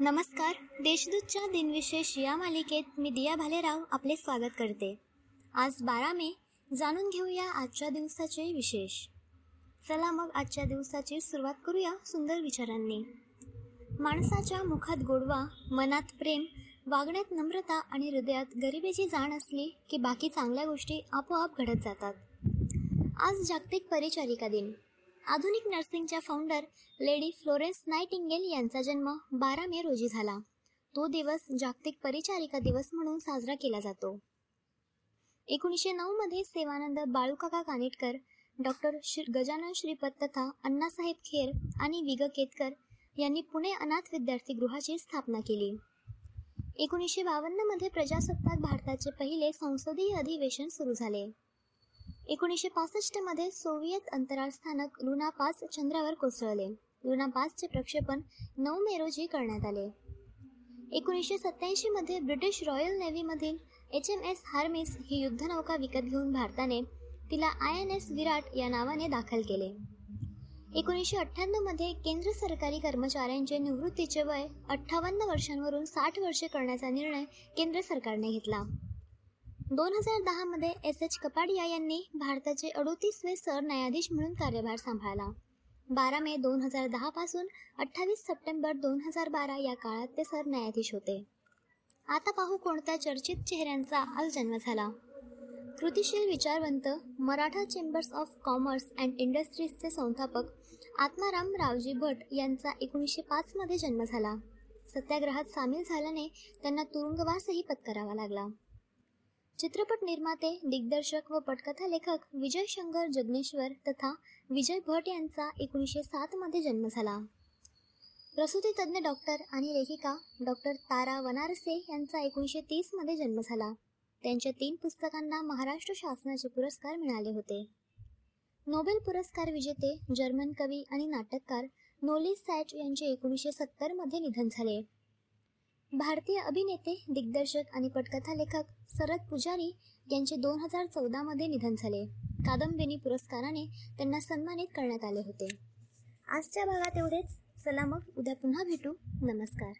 नमस्कार. देशदूतच्या दिनविशेष या मालिकेत मी दिया भालेराव आपले स्वागत करते. आज बारा मे जाणून घेऊया आजच्या दिवसाचे विशेष. चला मग आजच्या दिवसाची सुरुवात करूया सुंदर विचारांनी. माणसाच्या मुखात गोडवा मनात प्रेम वागण्यात नम्रता आणि हृदयात गरिबीची जाण असली की बाकी चांगल्या गोष्टी आपोआप घडत जातात. आज जागतिक परिचारिका दिन. आधुनिक नर्सिंगच्या फाउंडर लेडी फ्लोरेन्स नाईटिंगेल यांचा जन्म बारा मे रोजी झाला. तो दिवस जागतिक परिचारिका दिवस म्हणून साजरा केला जातो. एकोणीसशे मध्ये सेवानंद बाळूकाका कानेटकर डॉक्टर श्री गजानन श्रीपत तथा अण्णासाहेब खेर आणि विग केतकर यांनी पुणे अनाथ विद्यार्थी गृहाची स्थापना केली. एकोणीसशे मध्ये प्रजासत्ताक भारताचे पहिले संसदीय अधिवेशन सुरू झाले. एकोणीसशे पासष्टमध्ये सोव्हिएत अंतराळ स्थानक लुना पाच चंद्रावर कोसळले. लुना पाचचे प्रक्षेपण नऊ मे रोजी करण्यात आले. एकोणीसशे सत्याऐंशीमध्ये ब्रिटिश रॉयल नेव्हीमधील एच एम एस हार्मिस ही युद्धनौका विकत घेऊन भारताने तिला आय एन एस विराट या नावाने दाखल केले. एकोणीसशे अठ्ठ्याण्णवमध्ये केंद्र सरकारी कर्मचाऱ्यांचे निवृत्तीचे वय अठ्ठावन्न वर्षांवरून साठ वर्षे करण्याचा निर्णय केंद्र सरकारने घेतला. दोन हजार दहामध्ये एस एच कपाडिया यांनी भारताचे अडोतीसवे सरन्यायाधीश म्हणून कार्यभार सांभाळला. बारा मे दोन हजार दहापासून अठ्ठावीस सप्टेंबर दोन हजार बारा या काळात ते सरन्यायाधीश होते. आता पाहू कोणत्या चर्चित चेहऱ्यांचा आज जन्म झाला. कृतिशील विचारवंत Maratha chambers of commerce and इंडस्ट्रीजचे संस्थापक आत्माराम रावजी भट यांचा एकोणीसशे पाचमध्ये जन्म झाला. सत्याग्रहात सामील झाल्याने त्यांना तुरुंगवासही पत्करावा लागला. चित्रपट निर्माते दिग्दर्शक व पटकथा लेखक विजय शंकर जगनेश्वर तथा विजय भट यांचा एकोणीसशे सातमध्ये जन्म झाला. प्रसूती तज्ज्ञ डॉक्टर आणि लेखिका डॉक्टर तारा वनारसे यांचा एकोणीसशे तीसमध्ये जन्म झाला. त्यांच्या तीन पुस्तकांना महाराष्ट्र शासनाचे पुरस्कार मिळाले होते. नोबेल पुरस्कार विजेते जर्मन कवी आणि नाटककार नोली सॅच यांचे एकोणीसशे सत्तरमध्ये निधन झाले. भारतीय अभिनेते दिग्दर्शक आणि पटकथा लेखक शरद पुजारी यांचे दोन हजार चौदामध्ये निधन झाले. कादंबिनी पुरस्काराने त्यांना सन्मानित करण्यात आले होते. आजच्या भागात एवढेच. चला मग उद्या पुन्हा भेटू. नमस्कार.